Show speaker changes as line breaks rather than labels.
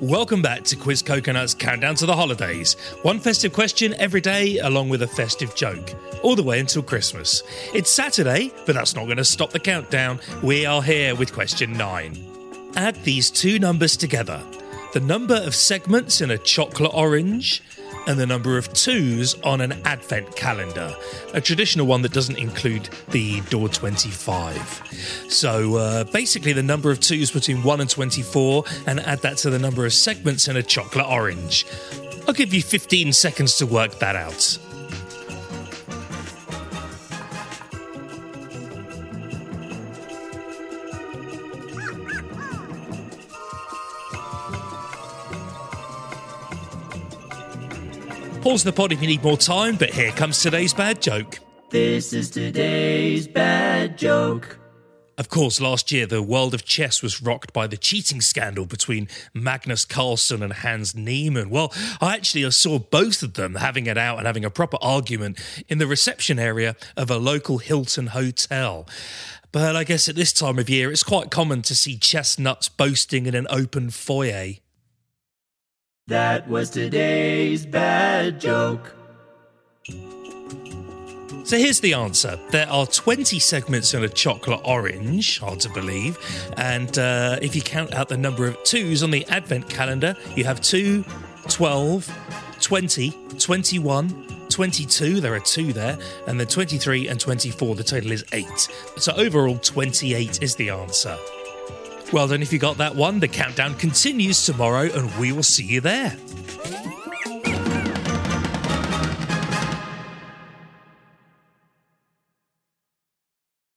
Welcome back to Quiz Coconut's Countdown to the Holidays. One festive question every day, along with a festive joke, all the way until Christmas. It's Saturday, but that's not going to stop the countdown. We are here with question nine. Add these two numbers together the number of segments in a chocolate orange and the number of twos on an advent calendar, a traditional one that doesn't include the door 25. So uh, basically, the number of twos between 1 and 24, and add that to the number of segments in a chocolate orange. I'll give you 15 seconds to work that out. Pause the pod if you need more time, but here comes today's bad joke.
This is today's bad joke.
Of course, last year the world of chess was rocked by the cheating scandal between Magnus Carlsen and Hans Niemann. Well, I actually saw both of them having it out and having a proper argument in the reception area of a local Hilton hotel. But I guess at this time of year, it's quite common to see chestnuts boasting in an open foyer.
That was today's bad joke.
So here's the answer. There are 20 segments in a chocolate orange, hard to believe. And uh, if you count out the number of twos on the advent calendar, you have 2, 12, 20, 21, 22, there are two there, and then 23 and 24, the total is 8. So overall, 28 is the answer. Well done if you got that one. The countdown continues tomorrow, and we will see you there.